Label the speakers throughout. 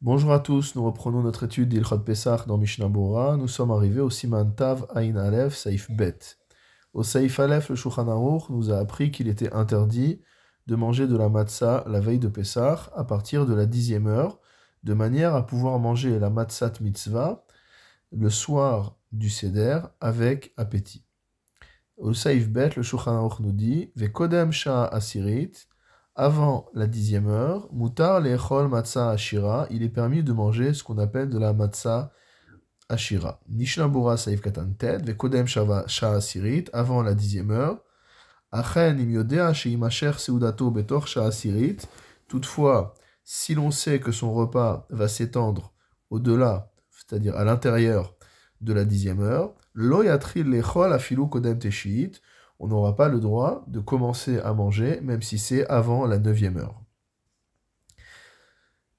Speaker 1: Bonjour à tous, nous reprenons notre étude d'Ilchot Pesach dans Mishnah Bora. Nous sommes arrivés au Siman Tav Ain Aleph Saif Bet. Au Saif Aleph, le Shulchan nous a appris qu'il était interdit de manger de la matzah la veille de Pesach à partir de la dixième heure, de manière à pouvoir manger la matzat mitzvah le soir du Seder avec appétit. Au Saif Bet, le Shulchan nous dit Vekodem Shah Asirit avant la dixième heure, mutar lechol matzah ashira, il est permis de manger ce qu'on appelle de la matzah ashira. Nishnabura saif katantet, vekodem shava asirit, avant la dixième heure. Achen im sheimacher seudato betor asirit. Toutefois, si l'on sait que son repas va s'étendre au-delà, c'est-à-dire à, l'intérieur de la dixième heure, lo yatril lechol afilu kodem teshit, on n'aura pas le droit de commencer à manger, même si c'est avant la neuvième heure.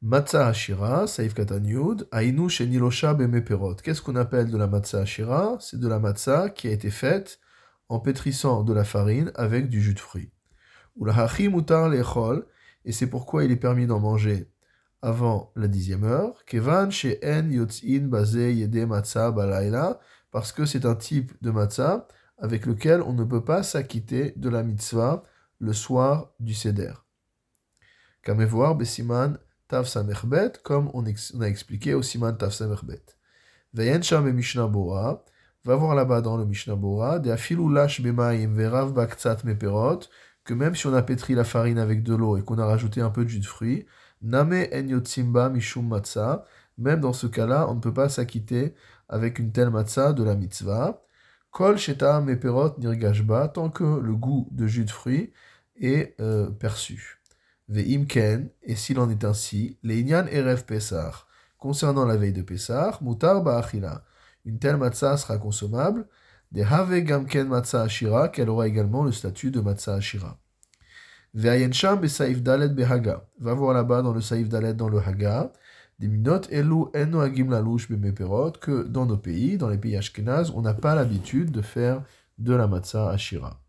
Speaker 1: Matzah Hashira, Saif Katanyud, Ainu Shenilosha Bemeperot. Qu'est-ce qu'on appelle de la Matzah Hashira? C'est de la matzah qui a été faite en pétrissant de la farine avec du jus de fruits. Et c'est pourquoi il est permis d'en manger avant la dixième heure. Kevan En Yotzin Baze Yede Matzah Balayla, parce que c'est un type de matzah avec lequel on ne peut pas s'acquitter de la mitzvah le soir du Seder. voir Besiman Tav Samerbet, comme on, a expliqué au Siman Tav Samerbet. Veyen Sham et Mishnah Bora, va voir là-bas dans le Mishnah Bora, de Afilu Lash Verav Baktsat Meperot, que même si on a pétri la farine avec de l'eau et qu'on a rajouté un peu de jus de fruits, Name En Matzah, même dans ce cas-là, on ne peut pas s'acquitter avec une telle matzah de la mitzvah. Kol sheta meperot nirgashba, tant que le goût de jus de fruits est euh, perçu. Ve'imken, et s'il en est ainsi, les inyan erev pesar, concernant la veille de pesar, mutar ba'achila, une telle matzah sera consommable, de have gamken matzah ashira, qu'elle aura également le statut de matzah ashira. Ve'ayensham be'saif dalet behaga, va voir là-bas dans le saif dalet dans le haga, que dans nos pays, dans les pays ashkenaz, on n'a pas l'habitude de faire de la matzah ashira.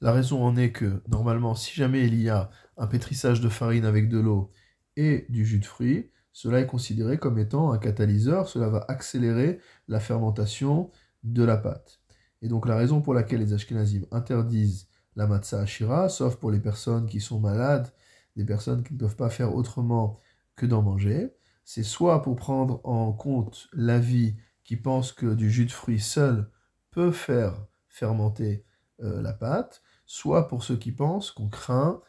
Speaker 1: La raison en est que, normalement, si jamais il y a un pétrissage de farine avec de l'eau et du jus de fruits, cela est considéré comme étant un catalyseur, cela va accélérer la fermentation de la pâte. Et donc la raison pour laquelle les Ashkenazim interdisent la matzah ashira, sauf pour les personnes qui sont malades, des personnes qui ne peuvent pas faire autrement que d'en manger. C'est soit pour prendre en compte l'avis qui pense que du jus de fruits seul peut faire fermenter euh, la pâte, soit pour ceux qui pensent qu'on craint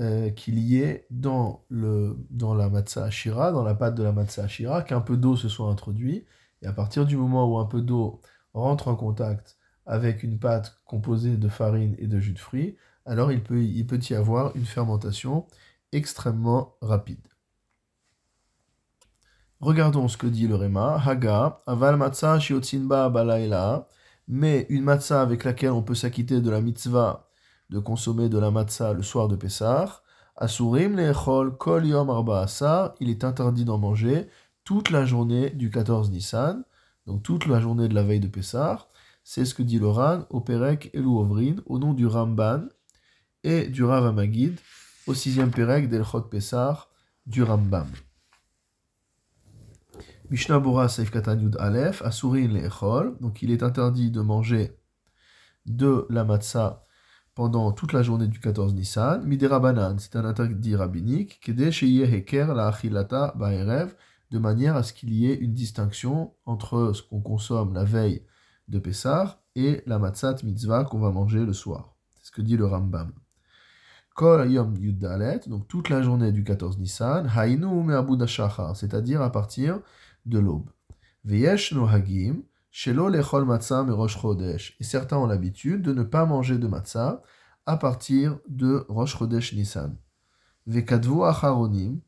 Speaker 1: euh, qu'il y ait dans, la matzah ashira, dans la pâte de la matzah ashira, qu'un peu d'eau se soit introduit, et à partir du moment où un peu d'eau rentre en contact avec une pâte composée de farine et de jus de fruits, alors il peut, il peut y avoir une fermentation extrêmement rapide. Regardons ce que dit le Réma. Haga, aval matzah shiotzinba balayla, mais une matzah avec laquelle on peut s'acquitter de la mitzvah de consommer de la matzah le soir de Pessah. Asurim lechol kol yom arba il est interdit d'en manger toute la journée du 14 Nissan, donc toute la journée de la veille de Pessah. C'est ce que dit le Ran au Perek et Ovrin, au nom du Ramban et du Rav Amagid, au sixième Perek d'Elchot Pessah du Rambam. Mishnah Bora Seif Katanyud Aleph, Asurin Lechol, donc il est interdit de manger de la matzah pendant toute la journée du 14 Nissan. Midera Banan, c'est un interdit rabbinique, Kede Heker la Achilata Baerev, de manière à ce qu'il y ait une distinction entre ce qu'on consomme la veille de Pessah et la matzat mitzvah qu'on va manger le soir. C'est ce que dit le Rambam. Kol Yom Yuddalet, donc toute la journée du 14 Nissan, Hainu Me'abud c'est-à-dire à partir de l'aube. Et certains ont l'habitude de ne pas manger de matzah à partir de Rosh Chodesh Nissan. Vekadvu acharonim,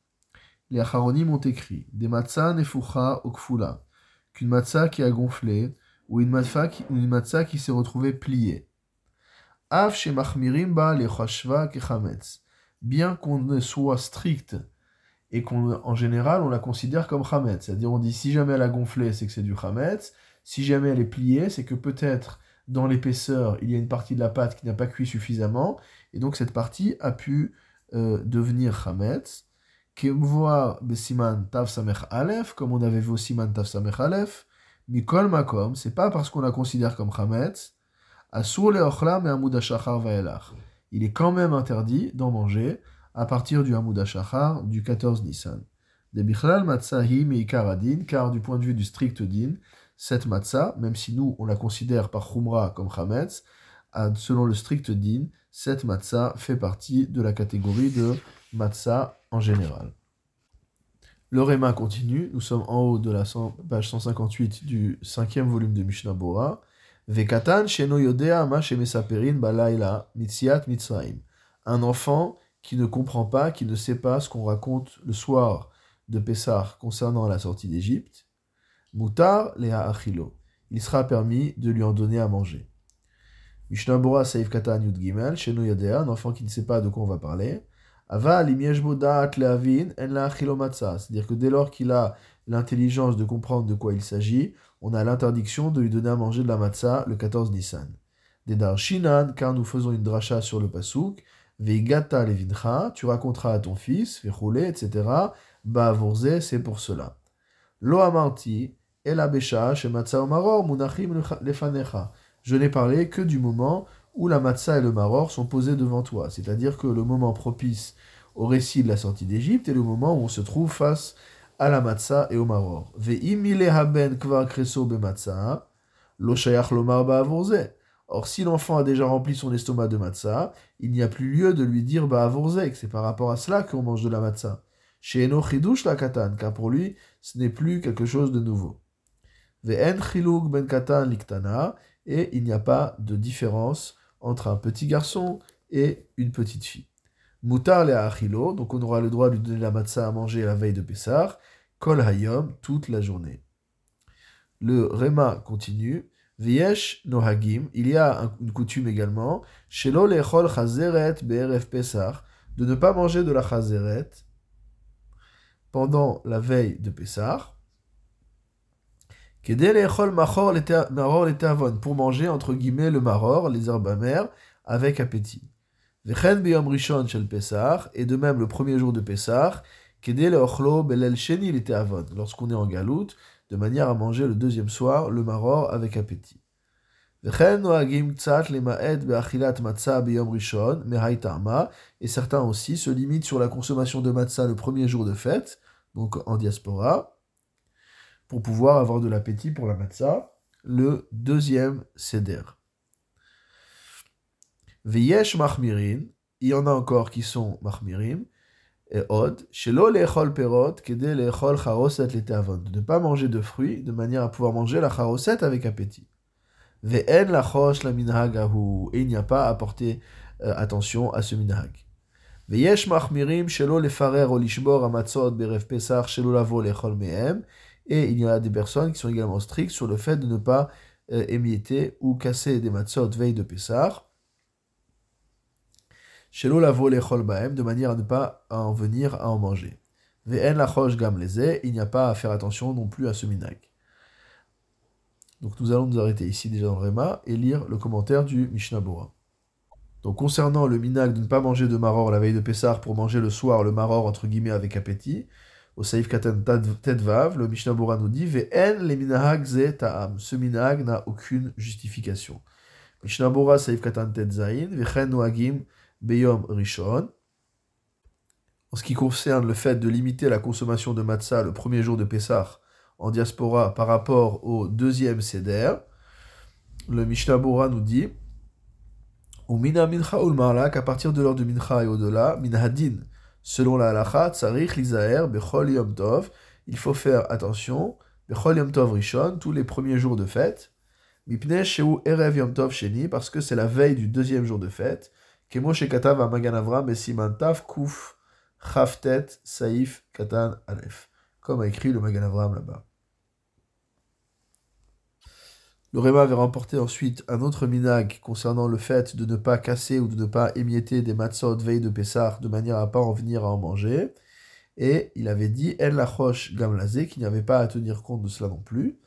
Speaker 1: les acharonim ont écrit des matzah nefucha okfula, qu'une matzah qui a gonflé ou une matzah qui, une matzah qui s'est retrouvée pliée. Av shemachmirim ba lechashva kechametz. Bien qu'on ne soit strict et qu'en général, on la considère comme Hametz. C'est-à-dire, on dit si jamais elle a gonflé, c'est que c'est du Hametz. Si jamais elle est pliée, c'est que peut-être dans l'épaisseur, il y a une partie de la pâte qui n'a pas cuit suffisamment, et donc cette partie a pu euh, devenir Hametz. voir Besiman Tav comme on avait vu au Siman Tav Samech Aleph, Mikol Makom, c'est pas parce qu'on la considère comme Chametz, Asur et Hamoud Shachar Vaelach. Il est quand même interdit d'en manger à partir du Hamoud Shachar du 14 Nissan. De Bichlal Matzahi Meikar Adin, car du point de vue du strict din, cette matzah, même si nous on la considère par Khumra comme Chametz, selon le strict din, cette matzah fait partie de la catégorie de matzah en général. Le Réma continue, nous sommes en haut de la page 158 du cinquième volume de Mishnah Bora. Vekatan sheno yodea balayla mitziat mitzraim. Un enfant qui ne comprend pas, qui ne sait pas ce qu'on raconte le soir de Pessah concernant la sortie d'Égypte. Mutar lea achilo. Il sera permis de lui en donner à manger. Mishnah Bora Saif Katan Yud Gimel, sheno yodea, un enfant qui ne sait pas de quoi on va parler. C'est-à-dire que dès lors qu'il a l'intelligence de comprendre de quoi il s'agit, on a l'interdiction de lui donner à manger de la matzah le 14 Nissan. Dedar Shinan, car nous faisons une dracha sur le pasouk, Veigata levincha, tu raconteras à ton fils, Vechule, etc. Ba c'est pour cela. Lo amarti, el abesha, matzah maror, munachim. Je n'ai parlé que du moment où la matzah et le maror sont posés devant toi. C'est-à-dire que le moment propice au récit de la sortie d'Égypte est le moment où on se trouve face à la matzah et au maror. haben kvar kreso lo lomar Or, si l'enfant a déjà rempli son estomac de matzah, il n'y a plus lieu de lui dire ba'avorze, que c'est par rapport à cela qu'on mange de la matzah. Chez Eno chidush la katan, car pour lui, ce n'est plus quelque chose de nouveau. Ve'en chiluk ben katan liktana, et il n'y a pas de différence entre un petit garçon et une petite fille. Mutar le achilo, donc on aura le droit de lui donner la matzah à manger la veille de Pessah, kol hayom, toute la journée. Le Rema continue. Viesh nohagim, il y a une coutume également, shelo lechol chazeret be'erev Pessah, de ne pas manger de la chazeret pendant la veille de Pessah, pour manger entre guillemets le maror, les herbes amères, avec appétit. et de même le premier jour de Pessah, lorsqu'on est en galoute, de manière à manger le deuxième soir le maror avec appétit. Et certains aussi se limitent sur la consommation de matzah le premier jour de fête, donc en diaspora, pour pouvoir avoir de l'appétit pour la matzah, le deuxième seder. Veyesh machmirin, il y en a encore qui sont machmirim, leteavon, de ne pas manger de fruits de manière à pouvoir manger la charoset avec appétit. Ve'en lachosh la minhagahu, et il n'y a pas à porter euh, attention à ce minhag. Veyesh machmirim, shelo lefarer o lishbor amatzot berev pesach, shelo lavo lechol mehem, et il y a des personnes qui sont également strictes sur le fait de ne pas euh, émietter ou casser des matzot veille de Pessah. Shelo lavo lechol baem, de manière à ne pas en venir à en manger. Ve'en lachosh gam leze, il n'y a pas à faire attention non plus à ce minag. Donc nous allons nous arrêter ici déjà dans le Réma et lire le commentaire du Mishnah Bora. Donc concernant le minag de ne pas manger de maror la veille de Pessah pour manger le soir le maror entre guillemets avec appétit, au Saïf Katan Tedvav, le Mishnah Bora nous dit Ve'en le minahag ze. Ce minahag n'a aucune justification. Mishnah Bora Saïf Katan Tedzain, Ve'chen noagim beyom rishon. En ce qui concerne le fait de limiter la consommation de matzah le premier jour de Pessah en diaspora par rapport au deuxième seder, le Mishnah Bora nous dit Ou mina mincha ul qu'à partir de l'heure de mincha et au-delà, minhadin Selon la halacha, tsarich lizaer bechol yom tov, il faut faire attention, bechol yom tov rishon, tous les premiers jours de fête, mipne sheu erev yom tov sheni, parce que c'est la veille du deuxième jour de fête, kemo shekatav a magan avram besiman tav kuf chavtet saif katan comme a écrit le magan avram là-bas. Le Réma avait remporté ensuite un autre minag concernant le fait de ne pas casser ou de ne pas émietter des matzot veille de Pessah de manière à pas en venir à en manger. Et il avait dit El Lachosh Gamlazé qu'il n'y avait pas à tenir compte de cela non plus.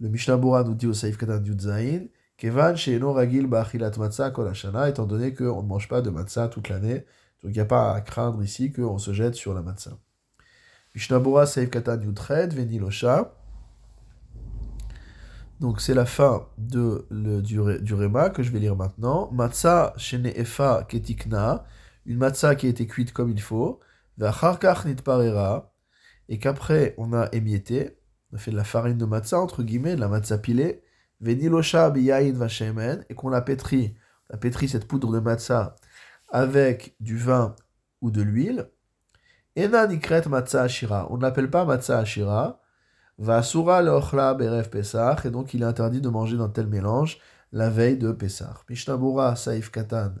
Speaker 1: Le Mishnah Bora nous dit au Saif Katan Yudzaïn Kevan Sheeno Ragil Ba'achilat Matzah Kol étant donné qu'on ne mange pas de matzah toute l'année. Donc il n'y a pas à craindre ici qu'on se jette sur la matzah. Mishnabura Seif Katan Yutred, Venilosha. Donc c'est la fin de, le, du, du Réma que je vais lire maintenant. Matzah Shene Efa Ketikna, une matzah qui a été cuite comme il faut. Vacharkach Nitparera, et qu'après on a émietté, on a fait de la farine de matzah, entre guillemets, de la matzah pilée. Venilosha Biyain Vashemen, et qu'on l'a pétri, on a pétri cette poudre de matzah avec du vin ou de l'huile. Ena Nikret Matzah Ashira, on ne l'appelle pas matzah Ashira. Vasura leochla berev Pesach, et donc il est interdit de manger d'un tel mélange la veille de Pesach. Mishnabura Saif Katan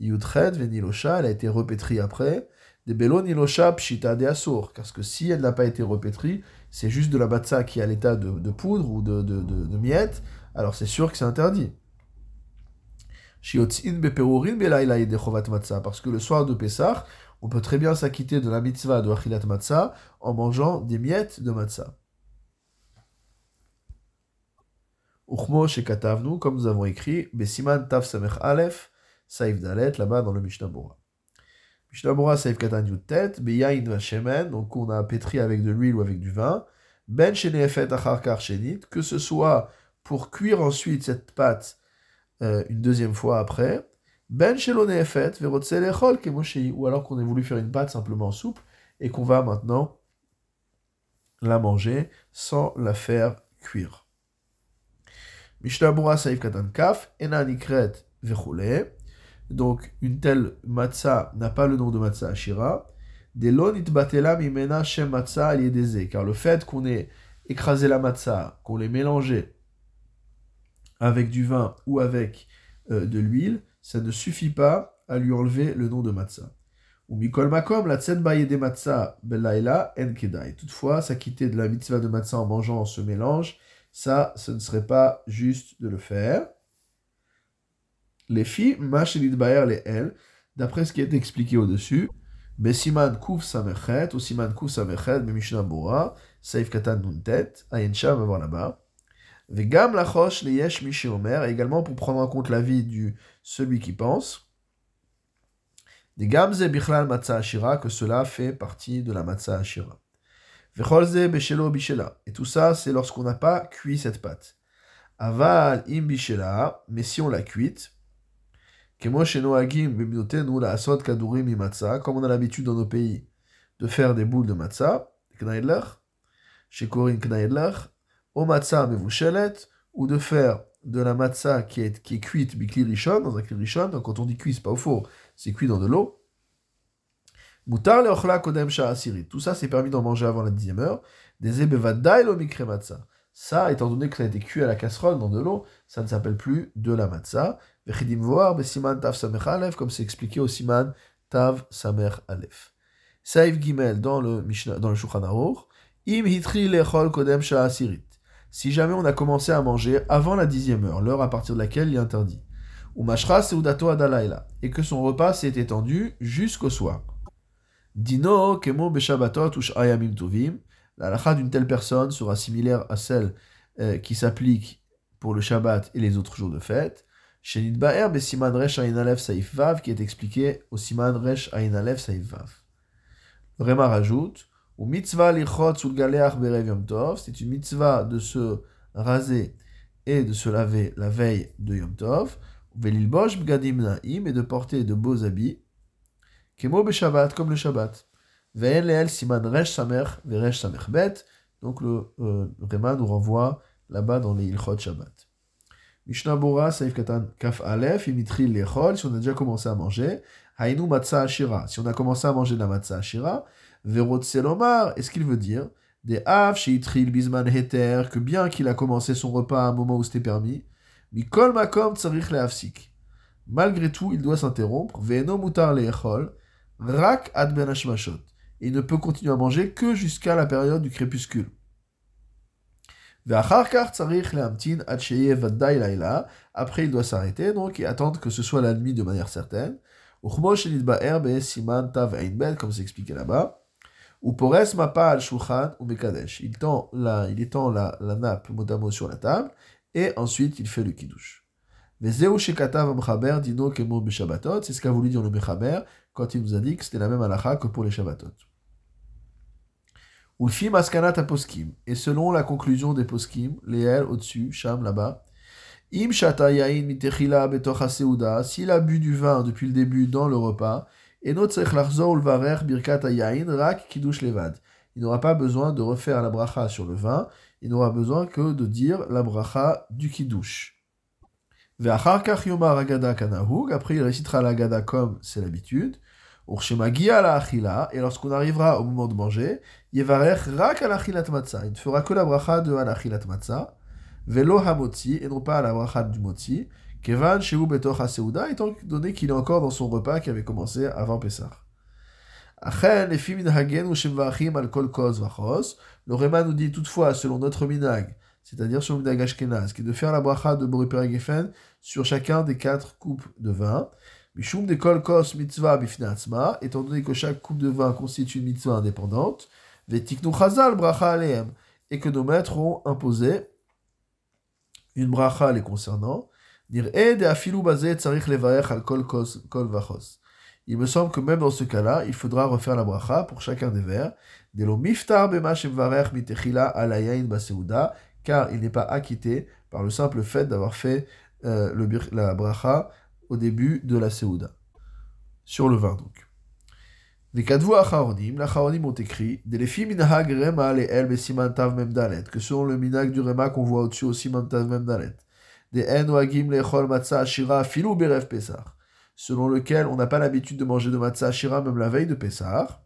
Speaker 1: Yudched Venilosha, elle a été repétrie après. De Belo Nilosha Pshita de Asur, parce que si elle n'a pas été repétrie, c'est juste de la matzah qui est à l'état de, poudre ou de, de, de, miettes, alors c'est sûr que c'est interdit. Parce que le soir de Pesach, on peut très bien s'acquitter de la mitzvah de Achilat Matzah en mangeant des miettes de matzah. Uchmo Katavnu, comme nous avons écrit, Besiman Tav Samech Saif Dalet, là-bas dans le Mishnah Bora. Mishnah Bora Saif Katan Yutet, Beyain Vashemen, donc on a pétri avec de l'huile ou avec du vin, Ben Shenefet Acharkar Shenit, que ce soit pour cuire ensuite cette pâte euh, une deuxième fois après, Ben ou alors qu'on ait voulu faire une pâte simplement souple et qu'on va maintenant la manger sans la faire cuire. Donc, une telle matzah n'a pas le nom de matzah Ashira. Car le fait qu'on ait écrasé la matzah, qu'on l'ait mélangé avec du vin ou avec euh, de l'huile, ça ne suffit pas à lui enlever le nom de matzah. Ou mikol makom, la tsen de matzah belaila en kedai. Toutefois, s'acquitter de la mitzvah de matzah en mangeant ce mélange, ça, ce ne serait pas juste de le faire. Les filles, Machelid Baer, les L, d'après ce qui est expliqué au-dessus, Besiman Kuf Samechet, ou Siman Kuf Samechet, Bora, Saif Katan Nuntet, là-bas. Vegam Lachosh, les Yesh Omer, également pour prendre en compte l'avis du celui qui pense. Des Gamze Bichlal Matzah Ashira, que cela fait partie de la Matzah Ashira. Et tout ça, c'est lorsqu'on n'a pas cuit cette pâte. Aval im bishela, mais si on l'a cuite, comme on a l'habitude dans nos pays de faire des boules de matzah, chez Corinne Knaidler, au matzah mevushelet, ou de faire de la matzah qui est, qui est cuite bikli rishon, dans un kli rishon, donc quand on dit cuit, pas au four, c'est cuit dans de l'eau, Mutar le kodem Tout ça, c'est permis d'en manger avant la dixième heure. Des ebevadai lo matzah. Ça, étant donné que ça a été cuit à la casserole dans de l'eau, ça ne s'appelle plus de la matzah. Vechidim voir besiman tav samer alef, comme c'est expliqué au siman tav samer alef. Saif gimel dans le Mishnah, dans le Shulchan Aruch. Im hitri lechol kodem asirit. Si jamais on a commencé à manger avant la dixième heure, l'heure à partir de laquelle il est interdit, ou seudato adalaila, et que son repas s'est étendu jusqu'au soir. Dino kemo beshabatot ush ayamim tovim. La halakha d'une telle personne sera similaire à celle euh, qui s'applique pour le Shabbat et les autres jours de fête. Shenit ba'er besiman resh saif qui est expliqué au siman resh ayin saif vav. Vraiment rajoute ou mitzvah lichot sul galeach berev yom tov. C'est une mitzvah de se raser et de se laver la veille de yom tov. Velilbosh bgadim naim et de porter de beaux habits. Kemo Shabbat, comme le Shabbat. Ve'en leel siman resh samer ve'resh samer bet. Donc le euh, nous renvoie là-bas dans les Ilchot Shabbat. Mishnah Bora, Saif Katan Kaf Aleph, Imitri Lechol, si on a déjà commencé à manger. Hainu Matzah Ashira, si on a commencé à manger de la Matzah Ashira. Verot Selomar, est-ce qu'il veut dire Des Av, Sheitril Bisman Heter, que bien qu'il a commencé son repas à un moment où c'était permis. Mikol Makom Tsarich Leafsik. Malgré tout, il doit s'interrompre. Ve'eno Mutar Lechol. Rak ad ben Il ne peut continuer à manger que jusqu'à la période du crépuscule. Après, il doit s'arrêter donc et attendre que ce soit la nuit de manière certaine. Comme c'est expliqué là-bas. Ou pores mapa al shulchan ou mekadesh. Il tend la, il étend la, nappe modamo sur la table et ensuite il fait le kiddush. Dino C'est ce qu'a voulu dire le Mechaber quand il nous a dit que c'était la même halakha que pour les Shabbatot. Ou le film Askanat Poskim. Et selon la conclusion des Poskim, les au-dessus, Sham là-bas, Im Shata Yain Mitechila Betocha Seuda, s'il a bu du vin depuis le début dans le repas, Il n'aura pas besoin de refaire la bracha sur le vin, il n'aura besoin que de dire la bracha du Kiddush. Après, il récitera la gada comme c'est l'habitude. Et lorsqu'on arrivera au moment de manger, il ne fera que la bracha de alachilat matzah. Et non pas la bracha du motzi. Kevan étant donné qu'il est encore dans son repas qui avait commencé avant Pessah. Achen, ou al. Le Réma nous dit toutefois, selon notre minag, c'est-à-dire sur le minag ashkenaz, qui est de faire la bracha de Boriperagefen sur chacun des quatre coupes de vin. Mishum de kol kos mitzvah bifneatzma, étant donné que chaque coupe de vin constitue une mitzvah indépendante. Vetiknu bracha et que nos maîtres ont imposé une bracha les concernant. Il me semble que même dans ce cas-là, il faudra refaire la bracha pour chacun des vers. Car il n'est pas acquitté par le simple fait d'avoir fait euh, le, la bracha au début de la seuda. Sur le vin donc. Les kadvu acharonim, l'acharonim ont écrit, Delefi que selon le minag du rema qu'on voit au-dessus au siman tav memdalet. Des en wagim lechol matzah ashira filou berev pesach selon lequel on n'a pas l'habitude de manger de matzah ashira même la veille de Pessah.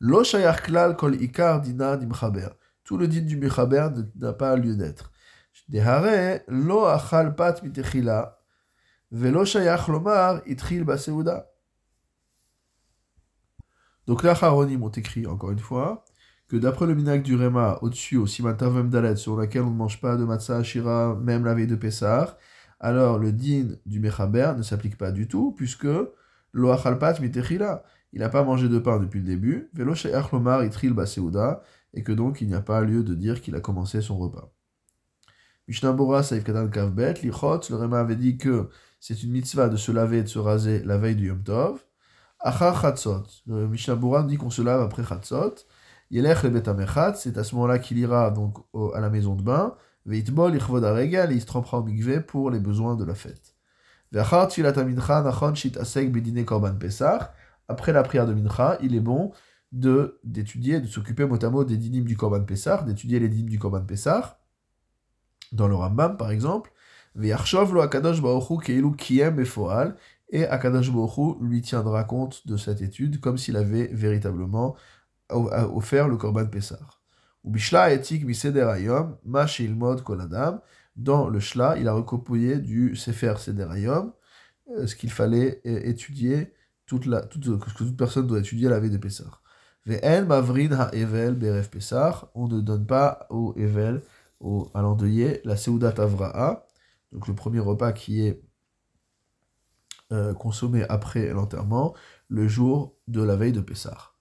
Speaker 1: Lo klal kol ikar dina dimchaber. Tout le din du michaber n'a pas lieu d'être. Dehare lo achal pat mitechila velo shayach lomar itril baseuda. Donc les Acharonim ont encore une fois, que d'après le minak du Rema, au-dessus, au Simatav Dalet, sur laquelle on ne mange pas de matzah ashira même la veille de Pessah, alors le din du Mechaber ne s'applique pas du tout, puisque lo achalpat mitechila, il n'a pas mangé de pain depuis le début, velo lomar itril baseuda, et que donc il n'y a pas lieu de dire qu'il a commencé son repas. Mishnah Bora Saif Katan Kavbet, Lichot, le Réma avait dit que c'est une mitzvah de se laver et de se raser la veille du Yom Tov. Achar Chatzot, le Mishnah Bora dit qu'on se lave après Chatzot. Yelech le Betamechat, c'est à ce moment-là qu'il ira donc à la maison de bain. Veitbol Ichvod Aregal, il se trempera au mikveh pour les besoins de la fête. Ve'achar Tfilat Amincha, Nachon Shit Asek Bedine Korban Pesach. Après la prière de Mincha, il est bon de d'étudier, de s'occuper mot à mot des dinim du Korban Pesach, d'étudier les dinim du Korban Pesach dans le Rambam par exemple, Ve'arshov lo Akadosh Baruchu keilu kiem efoal, et Akadosh Baruchu lui tiendra compte de cette étude comme s'il avait véritablement offert le Korban Pessah. Ou Bishla etik ma ilmod koladam, dans le Shla, il a recopié du Sefer Seder Ayom, euh, ce qu'il fallait euh, étudier, toute la, toute, ce que toute personne doit étudier la veille de Pessah. Ve'en mavrin ha-evel beref Pessah, on ne donne pas au Evel au, à l'endeuillé, la Seudat Avra'a, donc le premier repas qui est euh, consommé après l'enterrement, le jour de la veille de Pessah.